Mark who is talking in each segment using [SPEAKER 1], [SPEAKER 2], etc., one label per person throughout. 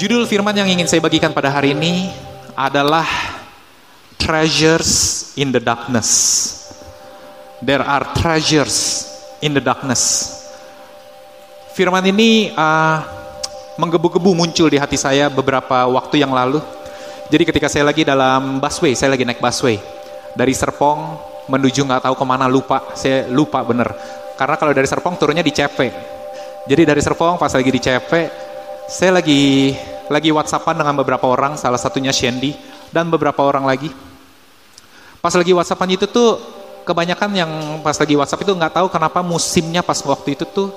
[SPEAKER 1] Judul firman yang ingin saya bagikan pada hari ini adalah Treasures in the Darkness. There are treasures in the darkness. Firman ini uh, menggebu-gebu muncul di hati saya beberapa waktu yang lalu. Jadi ketika saya lagi dalam busway, saya lagi naik busway dari Serpong menuju nggak tahu ke mana lupa, saya lupa bener. Karena kalau dari Serpong turunnya di CP. Jadi dari Serpong pas lagi di CP, saya lagi lagi WhatsAppan dengan beberapa orang, salah satunya Shandy dan beberapa orang lagi. Pas lagi WhatsAppan itu tuh kebanyakan yang pas lagi WhatsApp itu nggak tahu kenapa musimnya pas waktu itu tuh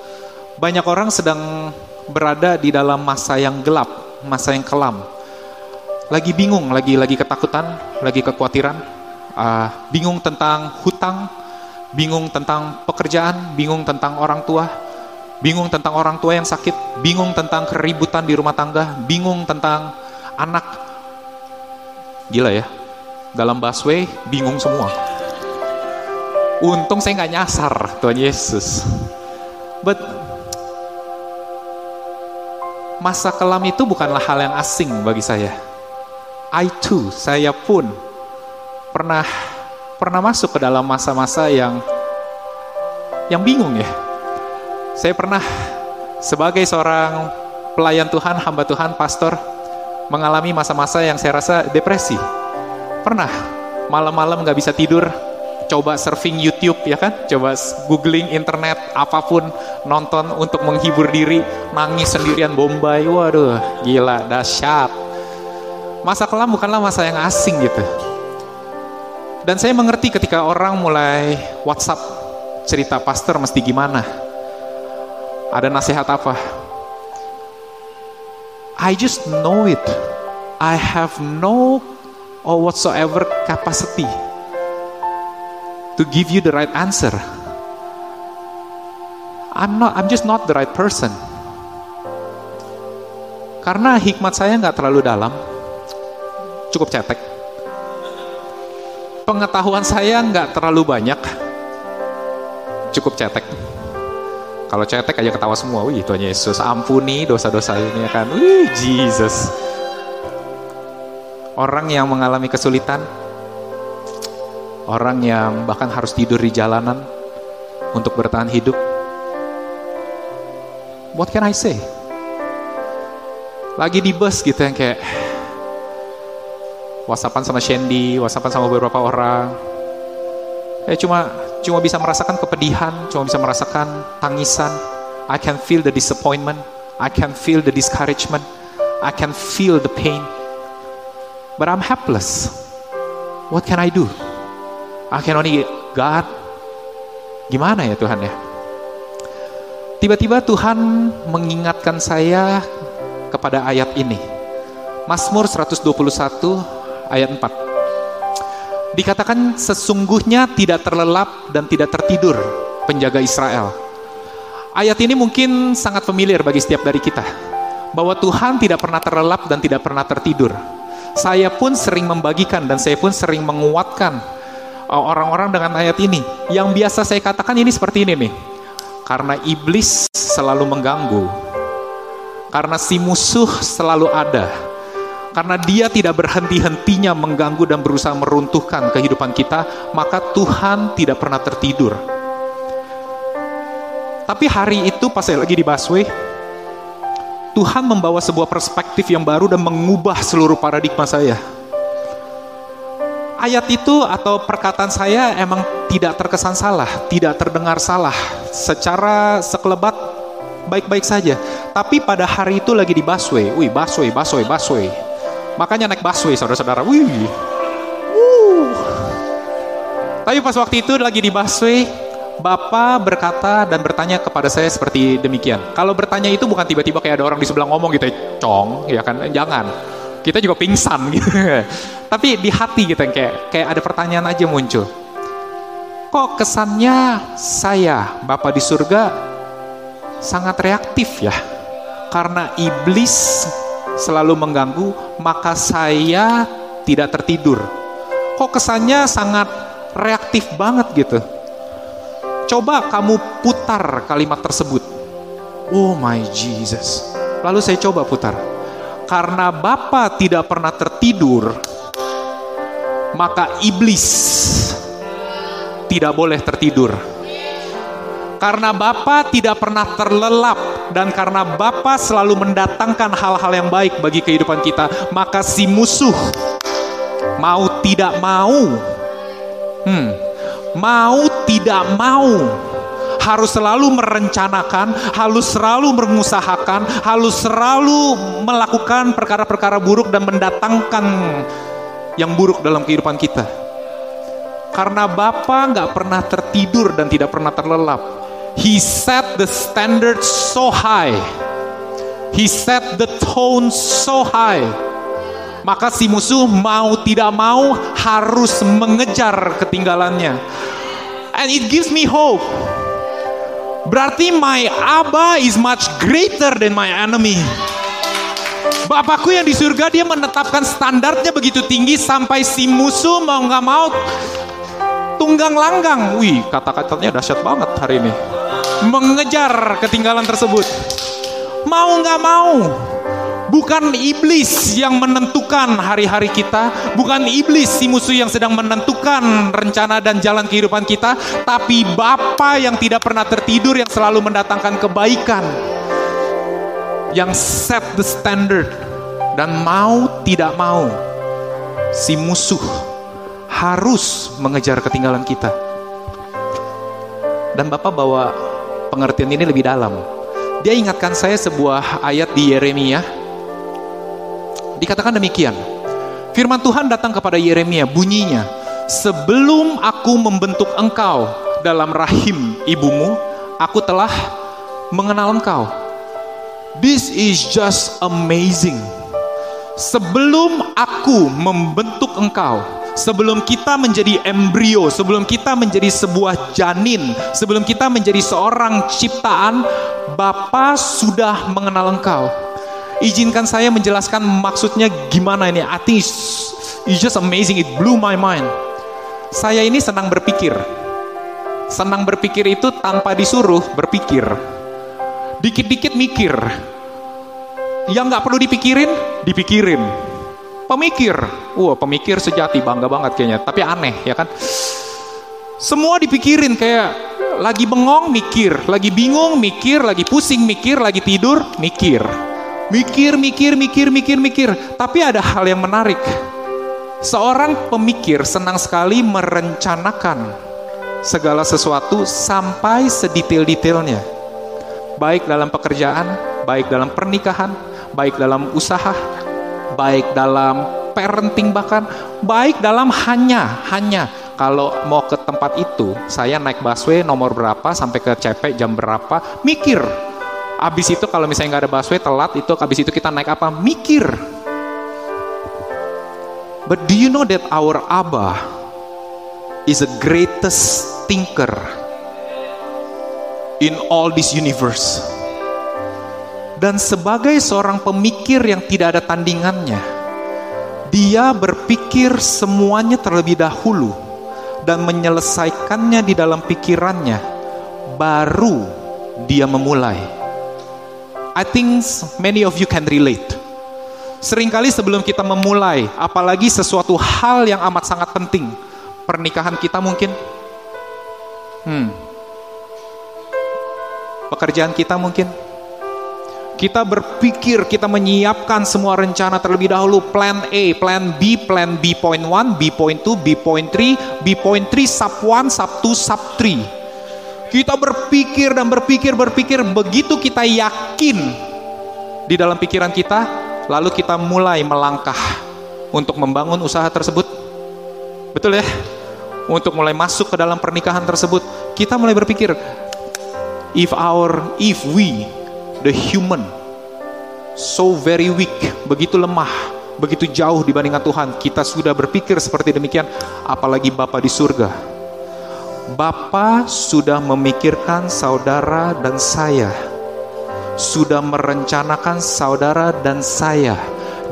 [SPEAKER 1] banyak orang sedang berada di dalam masa yang gelap, masa yang kelam. Lagi bingung, lagi lagi ketakutan, lagi kekhawatiran, uh, bingung tentang hutang, bingung tentang pekerjaan, bingung tentang orang tua, bingung tentang orang tua yang sakit, bingung tentang keributan di rumah tangga, bingung tentang anak. Gila ya, dalam busway bingung semua. Untung saya nggak nyasar, Tuhan Yesus. But masa kelam itu bukanlah hal yang asing bagi saya. I too, saya pun pernah pernah masuk ke dalam masa-masa yang yang bingung ya saya pernah sebagai seorang pelayan Tuhan, hamba Tuhan, pastor, mengalami masa-masa yang saya rasa depresi. Pernah, malam-malam gak bisa tidur, coba surfing YouTube ya kan, coba googling internet, apa pun, nonton untuk menghibur diri, nangis sendirian Bombay, waduh, gila, dahsyat. Masa kelam bukanlah masa yang asing gitu. Dan saya mengerti ketika orang mulai WhatsApp cerita pastor mesti gimana, ada nasihat apa? I just know it. I have no or whatsoever capacity to give you the right answer. I'm not, I'm just not the right person. Karena hikmat saya nggak terlalu dalam, cukup cetek. Pengetahuan saya nggak terlalu banyak, cukup cetek. Kalau cetek aja ketawa semua, wih Tuhan Yesus ampuni dosa-dosa ini ya kan, wih Jesus. Orang yang mengalami kesulitan, orang yang bahkan harus tidur di jalanan untuk bertahan hidup. What can I say? Lagi di bus gitu yang kayak whatsappan sama Shandy, whatsappan sama beberapa orang. Eh cuma cuma bisa merasakan kepedihan, cuma bisa merasakan tangisan. I can feel the disappointment, I can feel the discouragement, I can feel the pain. But I'm helpless. What can I do? I can only God. Gimana ya Tuhan ya? Tiba-tiba Tuhan mengingatkan saya kepada ayat ini. Mazmur 121 ayat 4. Dikatakan sesungguhnya tidak terlelap dan tidak tertidur penjaga Israel. Ayat ini mungkin sangat familiar bagi setiap dari kita. Bahwa Tuhan tidak pernah terlelap dan tidak pernah tertidur. Saya pun sering membagikan dan saya pun sering menguatkan uh, orang-orang dengan ayat ini. Yang biasa saya katakan ini seperti ini nih. Karena iblis selalu mengganggu. Karena si musuh selalu ada karena dia tidak berhenti-hentinya mengganggu dan berusaha meruntuhkan kehidupan kita, maka Tuhan tidak pernah tertidur. Tapi hari itu pas saya lagi di busway, Tuhan membawa sebuah perspektif yang baru dan mengubah seluruh paradigma saya. Ayat itu atau perkataan saya emang tidak terkesan salah, tidak terdengar salah. Secara sekelebat baik-baik saja. Tapi pada hari itu lagi di busway, wih busway, busway, busway Makanya naik busway saudara-saudara. Wih. Uh. Tapi pas waktu itu lagi di busway, Bapak berkata dan bertanya kepada saya seperti demikian. Kalau bertanya itu bukan tiba-tiba kayak ada orang di sebelah ngomong gitu, cong, ya kan? Jangan. Kita juga pingsan gitu. Tapi di hati gitu kayak kayak ada pertanyaan aja muncul. Kok kesannya saya, Bapak di surga, sangat reaktif ya? Karena iblis selalu mengganggu, maka saya tidak tertidur. Kok kesannya sangat reaktif banget gitu? Coba kamu putar kalimat tersebut. Oh my Jesus. Lalu saya coba putar. Karena Bapak tidak pernah tertidur, maka iblis tidak boleh tertidur. Karena Bapa tidak pernah terlelap dan karena Bapa selalu mendatangkan hal-hal yang baik bagi kehidupan kita, maka si musuh mau tidak mau hmm, mau tidak mau harus selalu merencanakan, harus selalu mengusahakan, harus selalu melakukan perkara-perkara buruk dan mendatangkan yang buruk dalam kehidupan kita. Karena Bapa nggak pernah tertidur dan tidak pernah terlelap. He set the standard so high. He set the tone so high. Maka si musuh mau tidak mau harus mengejar ketinggalannya. And it gives me hope. Berarti my Abba is much greater than my enemy. Bapakku yang di surga dia menetapkan standarnya begitu tinggi sampai si musuh mau nggak mau tunggang langgang. Wih, kata-katanya dahsyat banget hari ini. Mengejar ketinggalan tersebut. Mau nggak mau, Bukan iblis yang menentukan hari-hari kita, bukan iblis si musuh yang sedang menentukan rencana dan jalan kehidupan kita, tapi Bapa yang tidak pernah tertidur yang selalu mendatangkan kebaikan. Yang set the standard dan mau tidak mau si musuh harus mengejar ketinggalan kita. Dan Bapak bawa pengertian ini lebih dalam. Dia ingatkan saya sebuah ayat di Yeremia Dikatakan demikian. Firman Tuhan datang kepada Yeremia, bunyinya, "Sebelum aku membentuk engkau dalam rahim ibumu, aku telah mengenal engkau." This is just amazing. Sebelum aku membentuk engkau, sebelum kita menjadi embrio, sebelum kita menjadi sebuah janin, sebelum kita menjadi seorang ciptaan, Bapa sudah mengenal engkau. Izinkan saya menjelaskan maksudnya gimana ini. I think it's, it's just amazing. It blew my mind. Saya ini senang berpikir. Senang berpikir itu tanpa disuruh berpikir. Dikit-dikit mikir. Yang nggak perlu dipikirin, dipikirin. Pemikir. Wah, pemikir sejati, bangga banget kayaknya. Tapi aneh, ya kan? Semua dipikirin kayak lagi bengong mikir, lagi bingung mikir, lagi pusing mikir, lagi tidur mikir. Mikir, mikir, mikir, mikir, mikir. Tapi ada hal yang menarik. Seorang pemikir senang sekali merencanakan segala sesuatu sampai sedetail-detailnya. Baik dalam pekerjaan, baik dalam pernikahan, baik dalam usaha, baik dalam parenting bahkan, baik dalam hanya, hanya kalau mau ke tempat itu, saya naik busway nomor berapa sampai ke CP jam berapa, mikir Abis itu kalau misalnya nggak ada busway telat itu abis itu kita naik apa? Mikir. But do you know that our Abba is the greatest thinker in all this universe? Dan sebagai seorang pemikir yang tidak ada tandingannya, dia berpikir semuanya terlebih dahulu dan menyelesaikannya di dalam pikirannya, baru dia memulai. I think many of you can relate. Seringkali sebelum kita memulai, apalagi sesuatu hal yang amat sangat penting, pernikahan kita mungkin, hmm, pekerjaan kita mungkin, kita berpikir, kita menyiapkan semua rencana terlebih dahulu, plan A, plan B, plan B point 1, B point 2, B point 3, B point 3, sub 1, sub 2, sub 3 kita berpikir dan berpikir, berpikir, begitu kita yakin di dalam pikiran kita, lalu kita mulai melangkah untuk membangun usaha tersebut. Betul ya? untuk mulai masuk ke dalam pernikahan tersebut, kita mulai berpikir, if our, if we, the human, so very weak, begitu lemah, begitu jauh dibandingkan Tuhan, kita sudah berpikir seperti demikian, apalagi Bapa di surga. Bapa sudah memikirkan saudara dan saya, sudah merencanakan saudara dan saya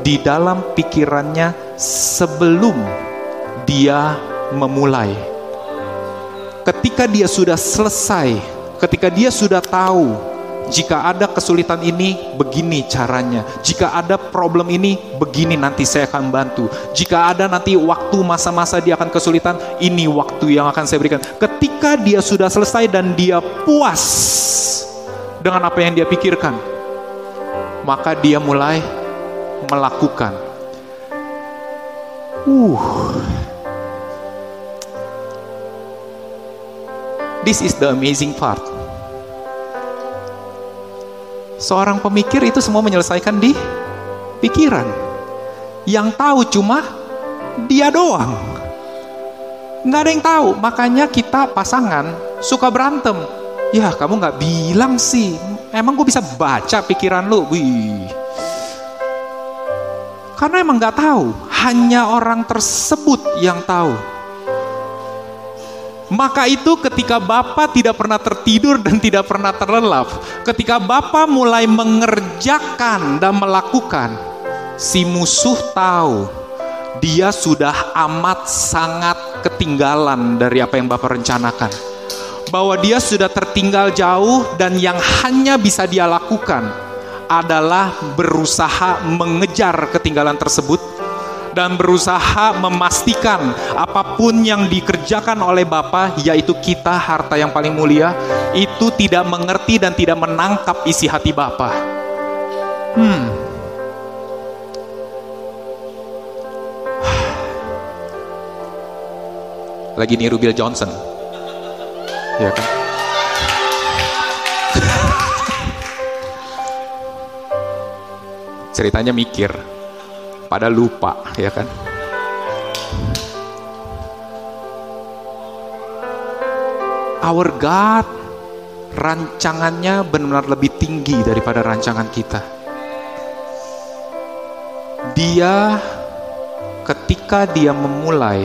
[SPEAKER 1] di dalam pikirannya sebelum dia memulai. Ketika dia sudah selesai, ketika dia sudah tahu jika ada kesulitan ini, begini caranya. Jika ada problem ini, begini nanti saya akan bantu. Jika ada nanti waktu masa-masa dia akan kesulitan, ini waktu yang akan saya berikan. Ketika dia sudah selesai dan dia puas dengan apa yang dia pikirkan, maka dia mulai melakukan. Uh, This is the amazing part. Seorang pemikir itu semua menyelesaikan di pikiran. Yang tahu cuma dia doang. Nggak ada yang tahu, makanya kita pasangan suka berantem. Ya kamu nggak bilang sih, emang gue bisa baca pikiran lu. Wih. Karena emang nggak tahu, hanya orang tersebut yang tahu. Maka itu ketika Bapak tidak pernah tertidur dan tidak pernah terlelap, ketika Bapak mulai mengerjakan dan melakukan, si musuh tahu dia sudah amat sangat ketinggalan dari apa yang Bapak rencanakan. Bahwa dia sudah tertinggal jauh dan yang hanya bisa dia lakukan adalah berusaha mengejar ketinggalan tersebut dan berusaha memastikan apa pun yang dikerjakan oleh Bapa yaitu kita harta yang paling mulia itu tidak mengerti dan tidak menangkap isi hati Bapa. Hmm. Lagi niru Bill Johnson. Ya kan? Ceritanya mikir pada lupa ya kan? Our God rancangannya benar-benar lebih tinggi daripada rancangan kita. Dia ketika dia memulai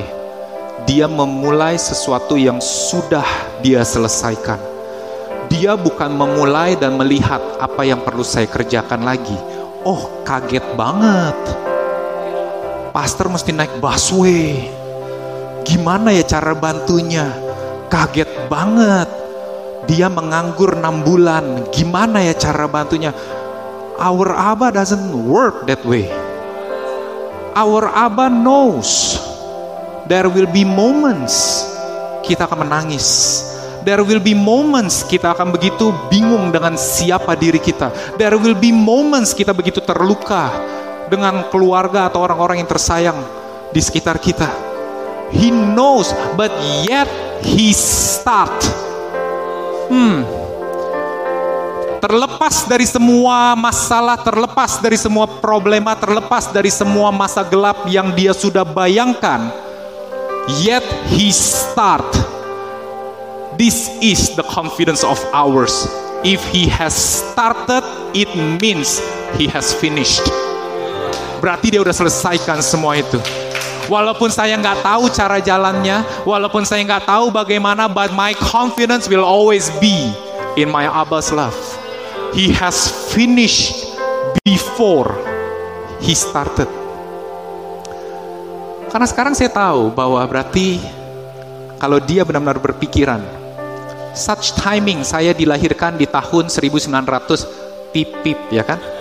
[SPEAKER 1] dia memulai sesuatu yang sudah dia selesaikan. Dia bukan memulai dan melihat apa yang perlu saya kerjakan lagi. Oh kaget banget pastor mesti naik busway. Gimana ya cara bantunya? Kaget banget. Dia menganggur enam bulan. Gimana ya cara bantunya? Our Abba doesn't work that way. Our Abba knows there will be moments kita akan menangis. There will be moments kita akan begitu bingung dengan siapa diri kita. There will be moments kita begitu terluka dengan keluarga atau orang-orang yang tersayang di sekitar kita. He knows, but yet he start. Hmm. Terlepas dari semua masalah, terlepas dari semua problema, terlepas dari semua masa gelap yang dia sudah bayangkan, yet he start. This is the confidence of ours. If he has started, it means he has finished berarti dia udah selesaikan semua itu. Walaupun saya nggak tahu cara jalannya, walaupun saya nggak tahu bagaimana, but my confidence will always be in my Abba's love. He has finished before he started. Karena sekarang saya tahu bahwa berarti kalau dia benar-benar berpikiran, such timing saya dilahirkan di tahun 1900 pip pip ya kan?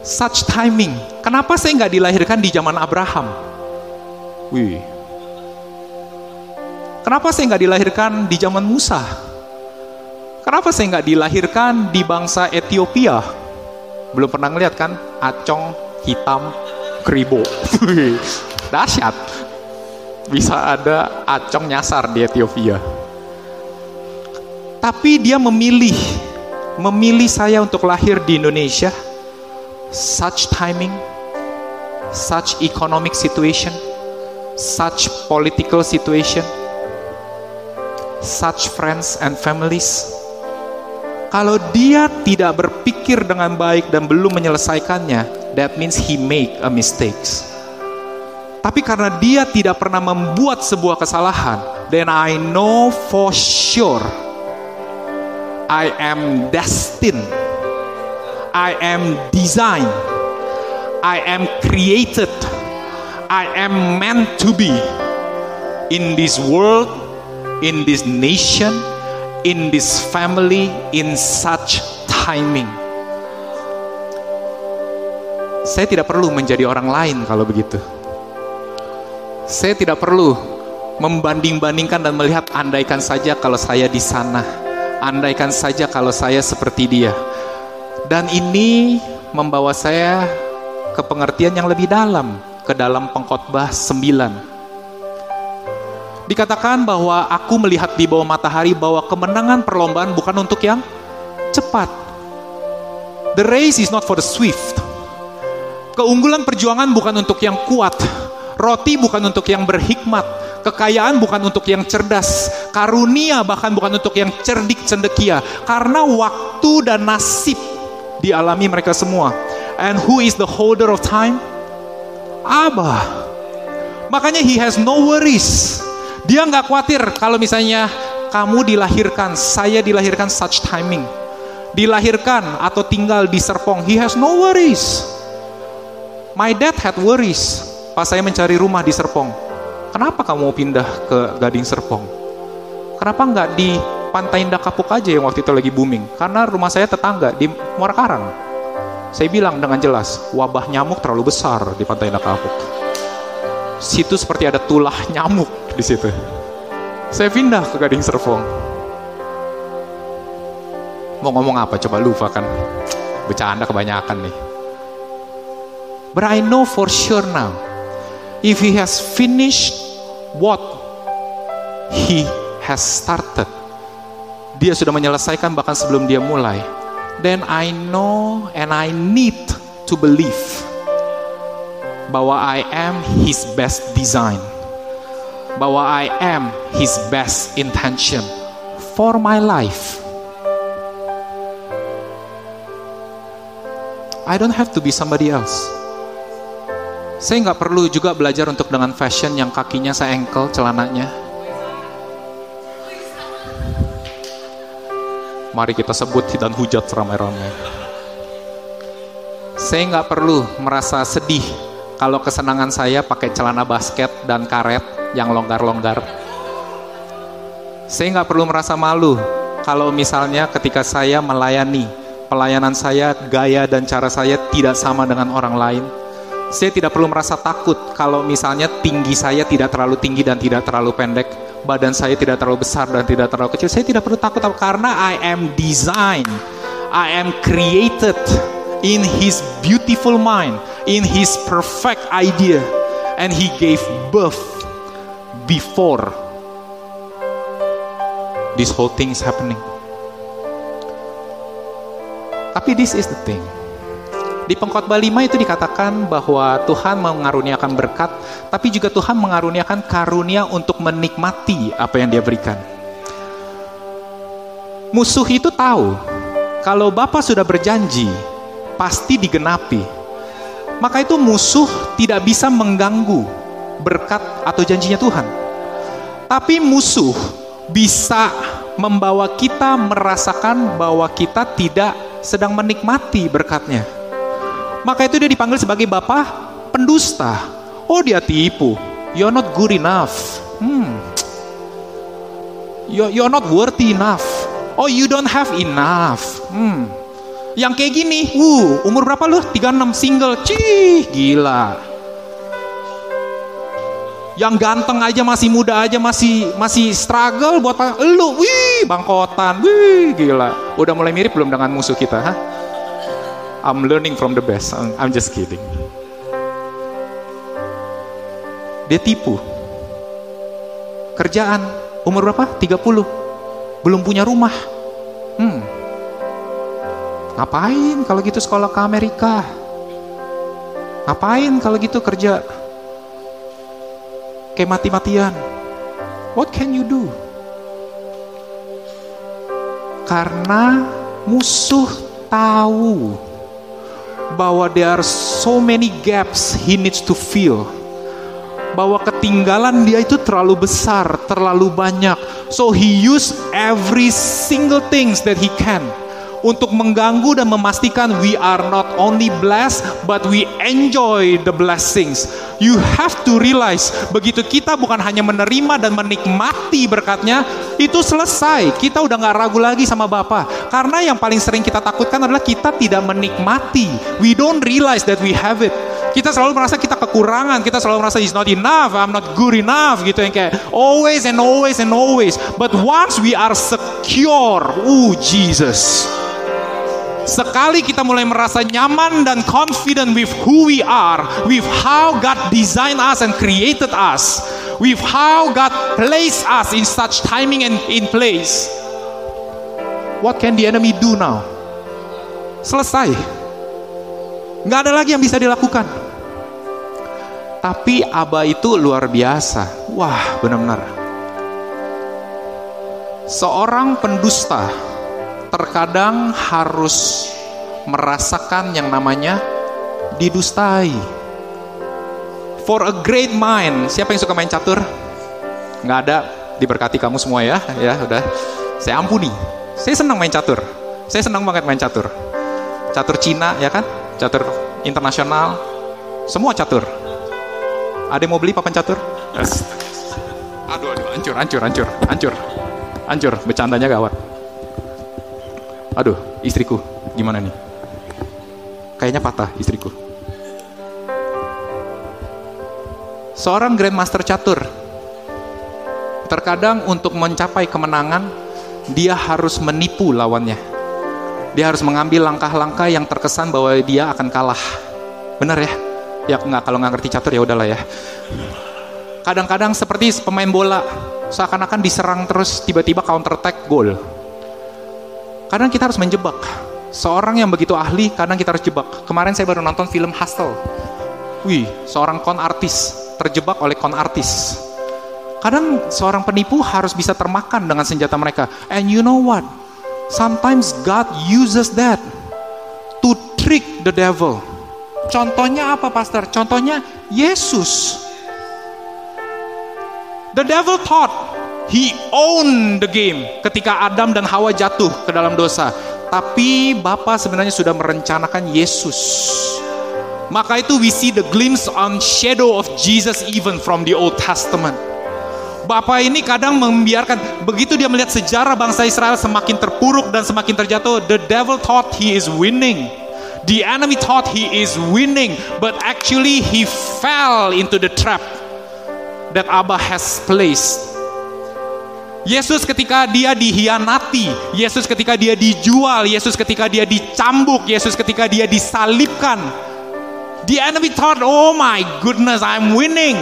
[SPEAKER 1] Such timing. Kenapa saya nggak dilahirkan di zaman Abraham? Wih. Kenapa saya nggak dilahirkan di zaman Musa? Kenapa saya nggak dilahirkan di bangsa Ethiopia? Belum pernah ngeliat kan? Acong, hitam, kribo. Dahsyat. Bisa ada acong nyasar di Ethiopia. Tapi dia memilih, memilih saya untuk lahir di Indonesia such timing, such economic situation, such political situation, such friends and families. Kalau dia tidak berpikir dengan baik dan belum menyelesaikannya, that means he make a mistakes. Tapi karena dia tidak pernah membuat sebuah kesalahan, then I know for sure I am destined. I am designed. I am created. I am meant to be in this world, in this nation, in this family, in such timing. Saya tidak perlu menjadi orang lain kalau begitu. Saya tidak perlu membanding-bandingkan dan melihat andaikan saja kalau saya di sana. Andaikan saja kalau saya seperti dia. Dan ini membawa saya ke pengertian yang lebih dalam ke dalam pengkhotbah 9. Dikatakan bahwa aku melihat di bawah matahari bahwa kemenangan perlombaan bukan untuk yang cepat. The race is not for the swift. Keunggulan perjuangan bukan untuk yang kuat. Roti bukan untuk yang berhikmat. Kekayaan bukan untuk yang cerdas. Karunia bahkan bukan untuk yang cerdik cendekia. Karena waktu dan nasib dialami mereka semua. And who is the holder of time? Abah. Makanya he has no worries. Dia nggak khawatir kalau misalnya kamu dilahirkan, saya dilahirkan such timing. Dilahirkan atau tinggal di Serpong, he has no worries. My dad had worries pas saya mencari rumah di Serpong. Kenapa kamu mau pindah ke Gading Serpong? Kenapa nggak di Pantai Indah Kapuk aja yang waktu itu lagi booming? Karena rumah saya tetangga di Muara Karang. Saya bilang dengan jelas, wabah nyamuk terlalu besar di Pantai Nakapuk. Situ seperti ada tulah nyamuk di situ. Saya pindah ke Gading Serpong. Mau ngomong apa? Coba lupa kan. Bercanda kebanyakan nih. But I know for sure now, if he has finished what he has started, dia sudah menyelesaikan bahkan sebelum dia mulai then I know and I need to believe bahwa I am His best design, bahwa I am His best intention for my life. I don't have to be somebody else. Saya nggak perlu juga belajar untuk dengan fashion yang kakinya saya ankle celananya. Mari kita sebut dan hujat ramai-ramai. Saya nggak perlu merasa sedih kalau kesenangan saya pakai celana basket dan karet yang longgar-longgar. Saya nggak perlu merasa malu kalau misalnya ketika saya melayani, pelayanan saya, gaya dan cara saya tidak sama dengan orang lain. Saya tidak perlu merasa takut kalau misalnya tinggi saya tidak terlalu tinggi dan tidak terlalu pendek badan saya tidak terlalu besar dan tidak terlalu kecil, saya tidak perlu takut karena I am designed, I am created in His beautiful mind, in His perfect idea, and He gave birth before this whole thing is happening. Tapi this is the thing. Di pengkhotbah 5 itu dikatakan bahwa Tuhan mengaruniakan berkat, tapi juga Tuhan mengaruniakan karunia untuk menikmati apa yang dia berikan. Musuh itu tahu, kalau Bapak sudah berjanji, pasti digenapi. Maka itu musuh tidak bisa mengganggu berkat atau janjinya Tuhan. Tapi musuh bisa membawa kita merasakan bahwa kita tidak sedang menikmati berkatnya. Maka itu dia dipanggil sebagai bapak pendusta. Oh dia tipu. You're not good enough. Hmm. You're, you're not worthy enough. Oh you don't have enough. Hmm. Yang kayak gini, uh, umur berapa lu? 36 single. Cih, gila. Yang ganteng aja masih muda aja masih masih struggle buat lu, wih, bangkotan, wih, gila. Udah mulai mirip belum dengan musuh kita, ha? I'm learning from the best. I'm just kidding. Dia tipu. Kerjaan umur berapa? 30. Belum punya rumah. Hmm. Ngapain kalau gitu sekolah ke Amerika? Ngapain kalau gitu kerja? kayak mati-matian. What can you do? Karena musuh tahu bahwa there are so many gaps he needs to fill. Bahwa ketinggalan dia itu terlalu besar, terlalu banyak. So he use every single things that he can untuk mengganggu dan memastikan we are not only blessed but we enjoy the blessings. You have to realize begitu kita bukan hanya menerima dan menikmati berkatnya, itu selesai. Kita udah nggak ragu lagi sama Bapa. Karena yang paling sering kita takutkan adalah kita tidak menikmati. We don't realize that we have it. Kita selalu merasa kita kekurangan, kita selalu merasa it's not enough, I'm not good enough gitu yang kayak always and always and always. But once we are secure, oh Jesus. Sekali kita mulai merasa nyaman dan confident with who we are, with how God designed us and created us, with how God placed us in such timing and in place. What can the enemy do now? Selesai. Nggak ada lagi yang bisa dilakukan. Tapi Aba itu luar biasa. Wah, benar-benar. Seorang pendusta terkadang harus merasakan yang namanya didustai. For a great mind, siapa yang suka main catur? Nggak ada, diberkati kamu semua ya, ya udah. Saya ampuni. Saya senang main catur. Saya senang banget main catur. Catur Cina ya kan? Catur internasional. Semua catur. Ada yang mau beli papan catur? Aduh, aduh, hancur, hancur, hancur, hancur. Hancur, bercandanya gawat. Aduh, istriku, gimana nih? Kayaknya patah istriku. Seorang grandmaster catur, terkadang untuk mencapai kemenangan, dia harus menipu lawannya. Dia harus mengambil langkah-langkah yang terkesan bahwa dia akan kalah. Benar ya? Ya nggak kalau nggak ngerti catur ya udahlah ya. Kadang-kadang seperti pemain bola, seakan-akan diserang terus tiba-tiba counter attack gol Kadang kita harus menjebak. Seorang yang begitu ahli, kadang kita harus jebak. Kemarin saya baru nonton film Hustle. Wih, seorang kon artis terjebak oleh kon artis. Kadang seorang penipu harus bisa termakan dengan senjata mereka. And you know what? Sometimes God uses that to trick the devil. Contohnya apa, Pastor? Contohnya Yesus. The devil thought He own the game ketika Adam dan Hawa jatuh ke dalam dosa. Tapi Bapa sebenarnya sudah merencanakan Yesus. Maka itu we see the glimpse on shadow of Jesus even from the Old Testament. Bapak ini kadang membiarkan begitu dia melihat sejarah bangsa Israel semakin terpuruk dan semakin terjatuh, the devil thought he is winning. The enemy thought he is winning, but actually he fell into the trap that Abba has placed Yesus ketika dia dihianati, Yesus ketika dia dijual, Yesus ketika dia dicambuk, Yesus ketika dia disalibkan. The enemy thought, oh my goodness, I'm winning.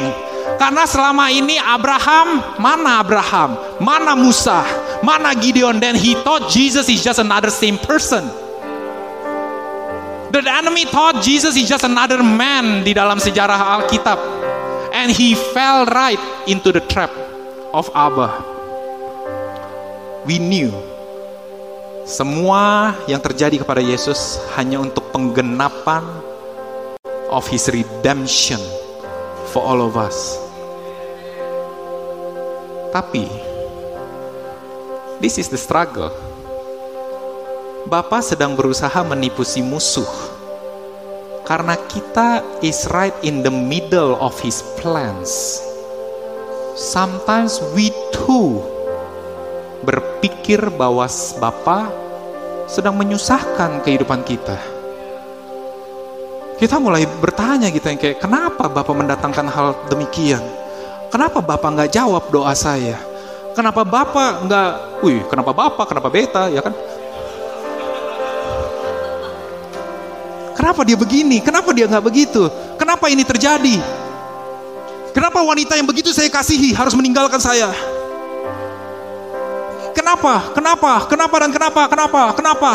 [SPEAKER 1] Karena selama ini Abraham, mana Abraham? Mana Musa? Mana Gideon? Then he thought Jesus is just another same person. The enemy thought Jesus is just another man di dalam sejarah Alkitab. And he fell right into the trap of Abba we knew semua yang terjadi kepada Yesus hanya untuk penggenapan of his redemption for all of us. Tapi this is the struggle. Bapak sedang berusaha menipu si musuh karena kita is right in the middle of his plans. Sometimes we too berpikir bahwa Bapa sedang menyusahkan kehidupan kita. Kita mulai bertanya gitu yang kayak, kenapa Bapak mendatangkan hal demikian? Kenapa Bapak nggak jawab doa saya? Kenapa Bapak nggak, wih, kenapa Bapak, kenapa Beta, ya kan? Kenapa dia begini? Kenapa dia nggak begitu? Kenapa ini terjadi? Kenapa wanita yang begitu saya kasihi harus meninggalkan saya? Kenapa? Kenapa? Kenapa dan kenapa? Kenapa? Kenapa?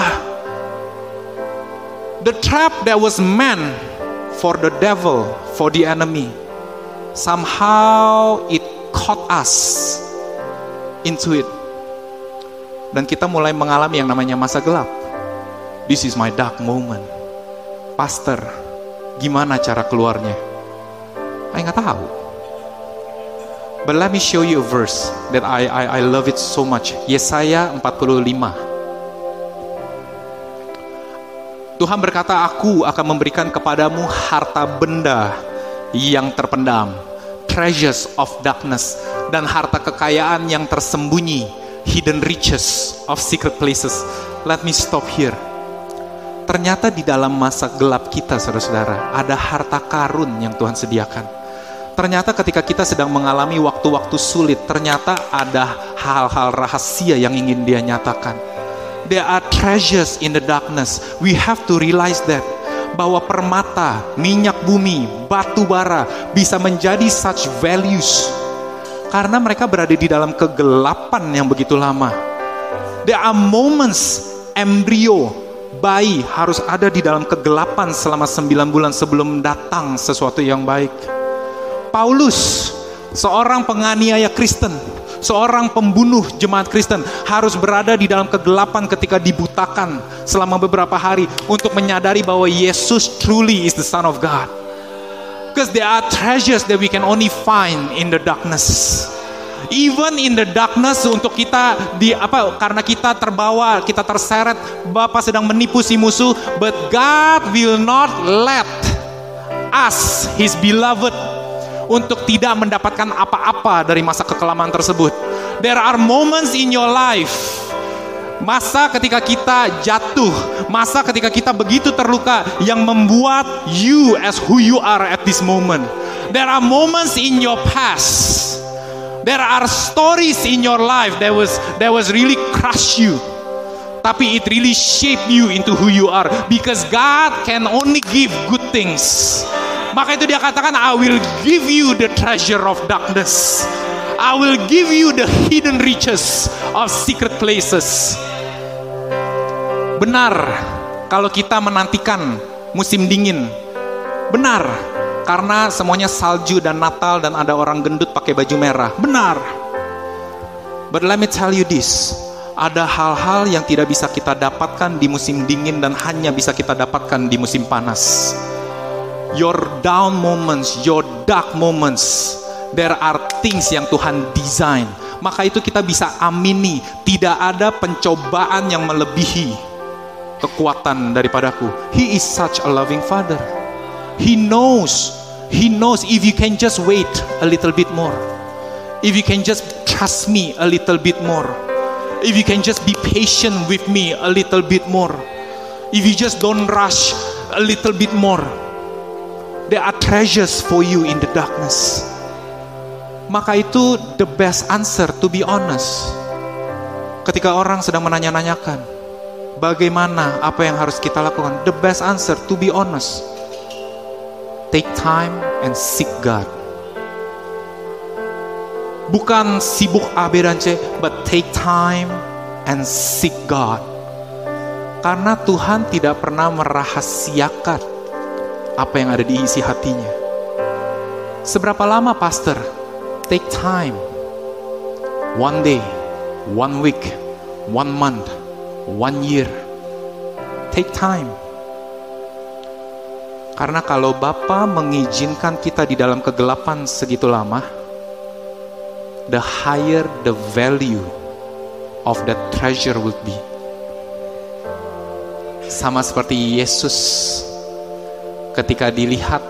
[SPEAKER 1] The trap that was meant for the devil, for the enemy, somehow it caught us into it. Dan kita mulai mengalami yang namanya masa gelap. This is my dark moment. Pastor, gimana cara keluarnya? Saya nggak tahu. But let me show you a verse that I, I, I love it so much. Yesaya 45. Tuhan berkata, aku akan memberikan kepadamu harta benda yang terpendam. Treasures of darkness. Dan harta kekayaan yang tersembunyi. Hidden riches of secret places. Let me stop here. Ternyata di dalam masa gelap kita, saudara-saudara, ada harta karun yang Tuhan sediakan. Ternyata ketika kita sedang mengalami waktu-waktu sulit, ternyata ada hal-hal rahasia yang ingin dia nyatakan. There are treasures in the darkness. We have to realize that bahwa permata, minyak bumi, batu bara bisa menjadi such values karena mereka berada di dalam kegelapan yang begitu lama. There are moments embrio bayi harus ada di dalam kegelapan selama sembilan bulan sebelum datang sesuatu yang baik. Paulus, seorang penganiaya Kristen, seorang pembunuh jemaat Kristen harus berada di dalam kegelapan ketika dibutakan selama beberapa hari untuk menyadari bahwa Yesus truly is the Son of God. Because there are treasures that we can only find in the darkness. Even in the darkness untuk kita di apa karena kita terbawa, kita terseret, Bapak sedang menipu si musuh, but God will not let us his beloved untuk tidak mendapatkan apa-apa dari masa kekelaman tersebut. There are moments in your life Masa ketika kita jatuh, masa ketika kita begitu terluka yang membuat you as who you are at this moment. There are moments in your past. There are stories in your life that was that was really crush you. Tapi it really shape you into who you are because God can only give good things. Maka itu dia katakan I will give you the treasure of darkness. I will give you the hidden riches of secret places. Benar kalau kita menantikan musim dingin. Benar karena semuanya salju dan Natal dan ada orang gendut pakai baju merah. Benar. But let me tell you this. Ada hal-hal yang tidak bisa kita dapatkan di musim dingin dan hanya bisa kita dapatkan di musim panas. Your down moments, your dark moments, there are things yang Tuhan design. Maka itu kita bisa amini, tidak ada pencobaan yang melebihi kekuatan daripadaku. He is such a loving father. He knows, he knows if you can just wait a little bit more. If you can just trust me a little bit more. If you can just be patient with me a little bit more. If you just don't rush a little bit more. There are treasures for you in the darkness. Maka itu the best answer to be honest. Ketika orang sedang menanya-nanyakan, bagaimana apa yang harus kita lakukan? The best answer to be honest. Take time and seek God. Bukan sibuk A, B, dan C, but take time and seek God. Karena Tuhan tidak pernah merahasiakan apa yang ada di isi hatinya. Seberapa lama pastor? Take time. One day, one week, one month, one year. Take time. Karena kalau Bapa mengizinkan kita di dalam kegelapan segitu lama, the higher the value of that treasure would be. Sama seperti Yesus ketika dilihat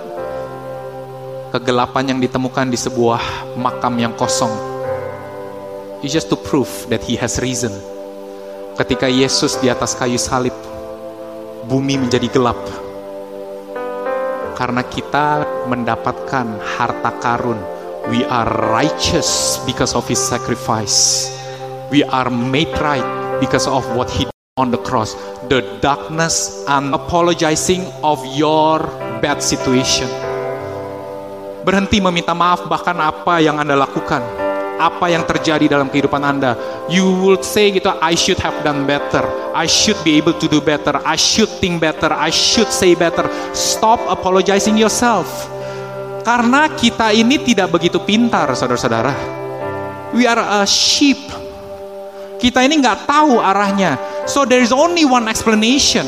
[SPEAKER 1] kegelapan yang ditemukan di sebuah makam yang kosong. It's just to prove that he has reason Ketika Yesus di atas kayu salib, bumi menjadi gelap. Karena kita mendapatkan harta karun. We are righteous because of his sacrifice. We are made right because of what he on the cross. The darkness and apologizing of your bad situation. Berhenti meminta maaf bahkan apa yang Anda lakukan apa yang terjadi dalam kehidupan Anda. You would say gitu, I should have done better. I should be able to do better. I should think better. I should say better. Stop apologizing yourself. Karena kita ini tidak begitu pintar, saudara-saudara. We are a sheep. Kita ini nggak tahu arahnya. So there is only one explanation.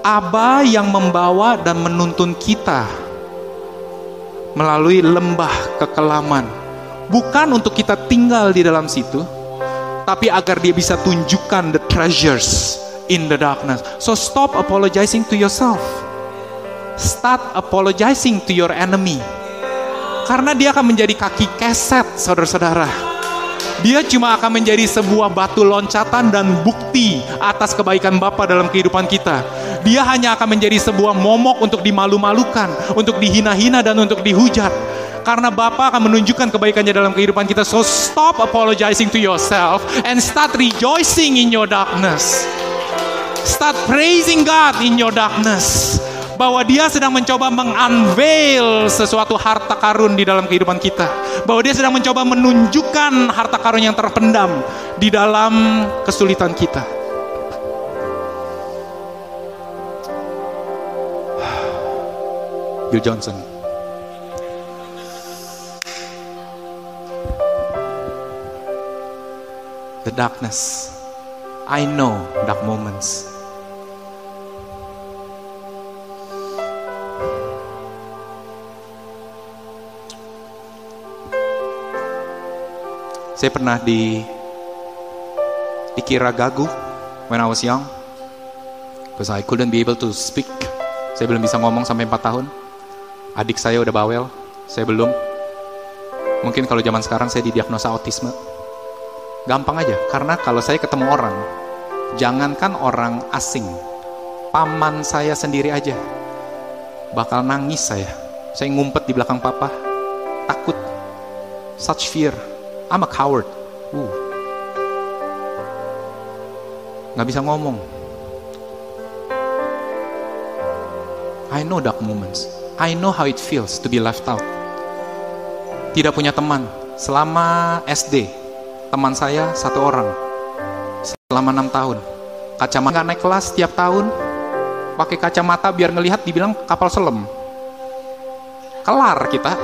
[SPEAKER 1] Aba yang membawa dan menuntun kita melalui lembah kekelaman. Bukan untuk kita tinggal di dalam situ, tapi agar dia bisa tunjukkan the treasures in the darkness. So stop apologizing to yourself. Start apologizing to your enemy. Karena dia akan menjadi kaki keset, saudara-saudara. Dia cuma akan menjadi sebuah batu loncatan dan bukti atas kebaikan Bapa dalam kehidupan kita. Dia hanya akan menjadi sebuah momok untuk dimalu-malukan, untuk dihina-hina dan untuk dihujat. Karena Bapa akan menunjukkan kebaikannya dalam kehidupan kita. So stop apologizing to yourself and start rejoicing in your darkness. Start praising God in your darkness bahwa dia sedang mencoba mengunveil sesuatu harta karun di dalam kehidupan kita. Bahwa dia sedang mencoba menunjukkan harta karun yang terpendam di dalam kesulitan kita. Bill Johnson. The darkness. I know dark moments. Saya pernah di dikira gagu when I was young because I couldn't be able to speak. Saya belum bisa ngomong sampai 4 tahun. Adik saya udah bawel, saya belum. Mungkin kalau zaman sekarang saya didiagnosa autisme. Gampang aja, karena kalau saya ketemu orang, jangankan orang asing, paman saya sendiri aja bakal nangis saya. Saya ngumpet di belakang papa, takut, such fear. I'm a coward. Uh. Nggak bisa ngomong. I know dark moments. I know how it feels to be left out. Tidak punya teman. Selama SD, teman saya satu orang. Selama enam tahun. Kacamata nggak naik kelas tiap tahun. Pakai kacamata biar ngelihat dibilang kapal selam. Kelar kita.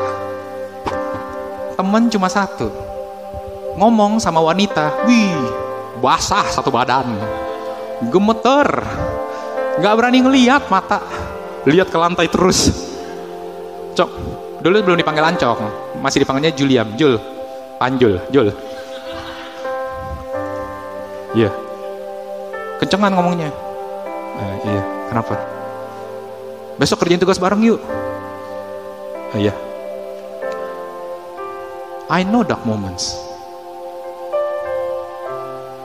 [SPEAKER 1] Temen cuma satu ngomong sama wanita, wih, basah satu badan, gemeter, nggak berani ngeliat mata, lihat ke lantai terus. Cok, dulu belum dipanggil Ancok, masih dipanggilnya Juliam, Jul, Panjul, Jul. Iya, yeah. kencengan ngomongnya. Uh, iya, kenapa? Besok kerjain tugas bareng yuk. Uh, iya. I know dark moments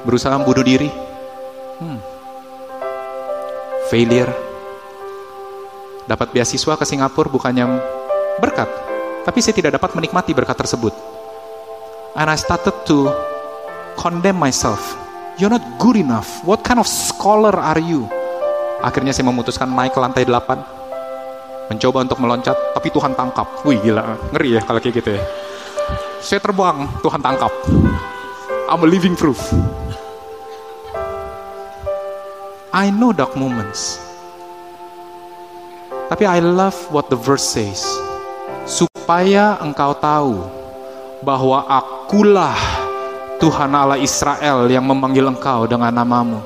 [SPEAKER 1] berusaha bunuh diri, hmm. failure, dapat beasiswa ke Singapura bukannya berkat, tapi saya tidak dapat menikmati berkat tersebut. And I started to condemn myself. You're not good enough. What kind of scholar are you? Akhirnya saya memutuskan naik ke lantai 8. Mencoba untuk meloncat, tapi Tuhan tangkap. Wih gila, ngeri ya kalau kayak gitu ya. Saya terbang, Tuhan tangkap. I'm a living proof. I know dark moments. Tapi I love what the verse says. Supaya engkau tahu bahwa akulah Tuhan Allah Israel yang memanggil engkau dengan namamu.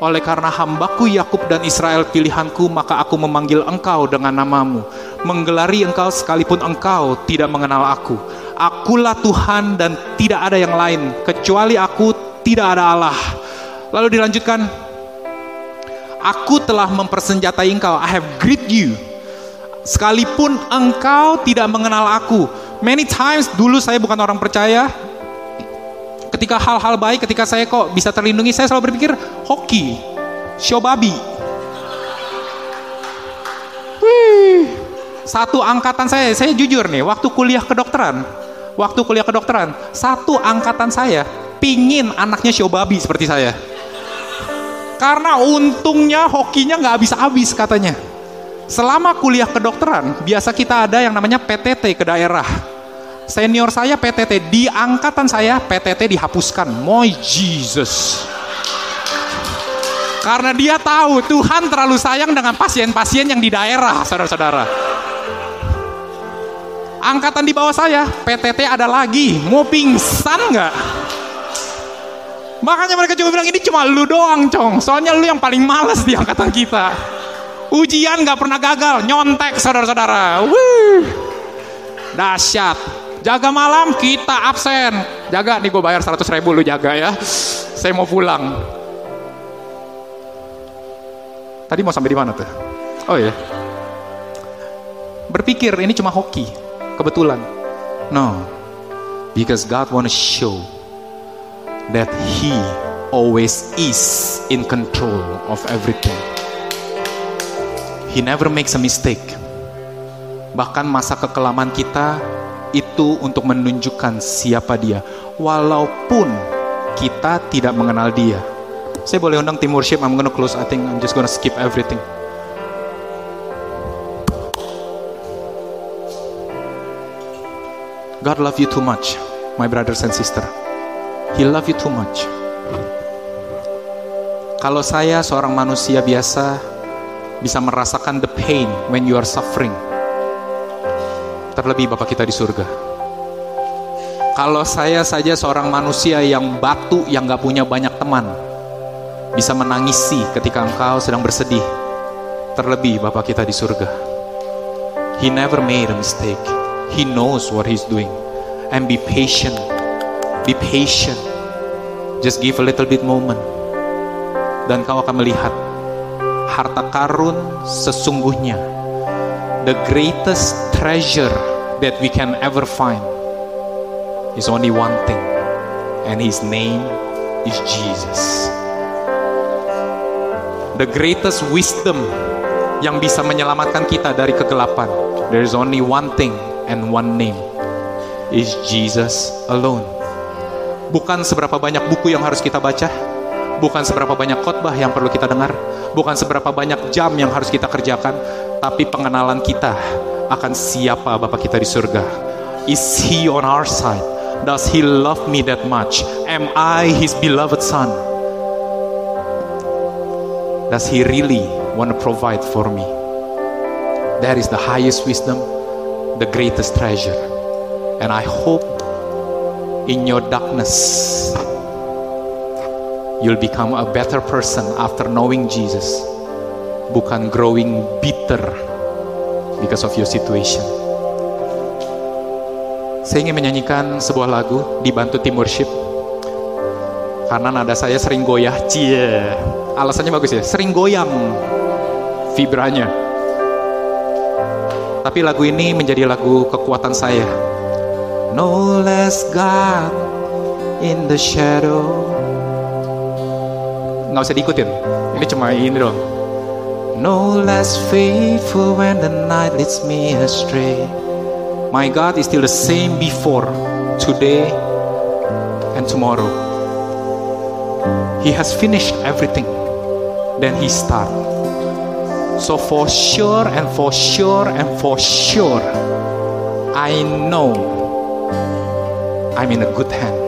[SPEAKER 1] Oleh karena hambaku Yakub dan Israel pilihanku, maka aku memanggil engkau dengan namamu. Menggelari engkau sekalipun engkau tidak mengenal aku. Akulah Tuhan dan tidak ada yang lain. Kecuali aku tidak ada Allah. Lalu dilanjutkan, Aku telah mempersenjatai engkau. I have greet you. Sekalipun engkau tidak mengenal aku. Many times dulu saya bukan orang percaya. Ketika hal-hal baik, ketika saya kok bisa terlindungi, saya selalu berpikir hoki, show babi. Wih, satu angkatan saya, saya jujur nih, waktu kuliah kedokteran, waktu kuliah kedokteran, satu angkatan saya pingin anaknya show babi seperti saya. Karena untungnya hokinya nggak habis-habis katanya. Selama kuliah kedokteran, biasa kita ada yang namanya PTT ke daerah. Senior saya PTT, di angkatan saya PTT dihapuskan. My Jesus. Karena dia tahu Tuhan terlalu sayang dengan pasien-pasien yang di daerah, saudara-saudara. Angkatan di bawah saya, PTT ada lagi. Mau pingsan nggak? Makanya mereka juga bilang ini cuma lu doang, Cong. Soalnya lu yang paling males di angkatan kita. Ujian nggak pernah gagal, nyontek saudara-saudara. Dahsyat. Jaga malam kita absen. Jaga nih gue bayar 100 ribu lu jaga ya. Saya mau pulang. Tadi mau sampai di mana tuh? Oh iya. Berpikir ini cuma hoki, kebetulan. No. Because God want to show that he always is in control of everything. He never makes a mistake. Bahkan masa kekelaman kita itu untuk menunjukkan siapa dia. Walaupun kita tidak mengenal dia. Saya boleh undang tim worship, I'm gonna close, I think I'm just gonna skip everything. God love you too much, my brothers and sister. He love you too much. Kalau saya seorang manusia biasa bisa merasakan the pain when you are suffering. Terlebih Bapak kita di surga. Kalau saya saja seorang manusia yang batu yang gak punya banyak teman bisa menangisi ketika engkau sedang bersedih. Terlebih Bapak kita di surga. He never made a mistake. He knows what he's doing. And be patient. Be patient. Just give a little bit moment. Dan kau akan melihat harta karun sesungguhnya the greatest treasure that we can ever find is only one thing and his name is Jesus. The greatest wisdom yang bisa menyelamatkan kita dari kegelapan. There is only one thing and one name is Jesus alone. Bukan seberapa banyak buku yang harus kita baca, bukan seberapa banyak khotbah yang perlu kita dengar, bukan seberapa banyak jam yang harus kita kerjakan, tapi pengenalan kita akan siapa Bapak kita di surga. Is he on our side? Does he love me that much? Am I his beloved son? Does he really want to provide for me? That is the highest wisdom, the greatest treasure. And I hope in your darkness, you'll become a better person after knowing Jesus, bukan growing bitter because of your situation. Saya ingin menyanyikan sebuah lagu dibantu tim worship karena nada saya sering goyah, cie. Alasannya bagus ya, sering goyang vibranya. Tapi lagu ini menjadi lagu kekuatan saya. No less God in the shadow. Nggak usah diikutin. Ini cuma ini dong. No less faithful when the night leads me astray. My God is still the same before, today, and tomorrow. He has finished everything. Then he start. So for sure and for sure and for sure, I know I'm in a good hand.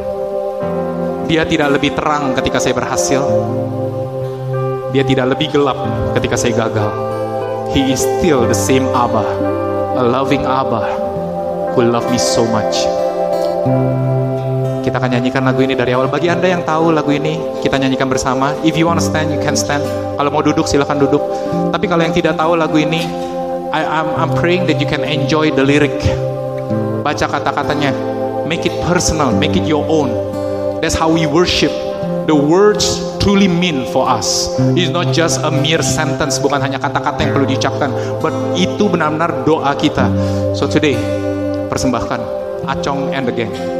[SPEAKER 1] Dia tidak lebih terang ketika saya berhasil. Dia tidak lebih gelap ketika saya gagal. He is still the same Abba, a loving Abba who love me so much. Kita akan nyanyikan lagu ini dari awal. Bagi Anda yang tahu lagu ini, kita nyanyikan bersama. If you wanna stand, you can stand. Kalau mau duduk, silahkan duduk. Tapi kalau yang tidak tahu lagu ini, I, I'm, I'm praying that you can enjoy the lyric. Baca kata-katanya. Personal, make it your own. That's how we worship. The words truly mean for us. It's not just a mere sentence, bukan hanya kata-kata yang perlu diucapkan, but itu benar-benar doa kita. So today, persembahkan Acong and the Gang.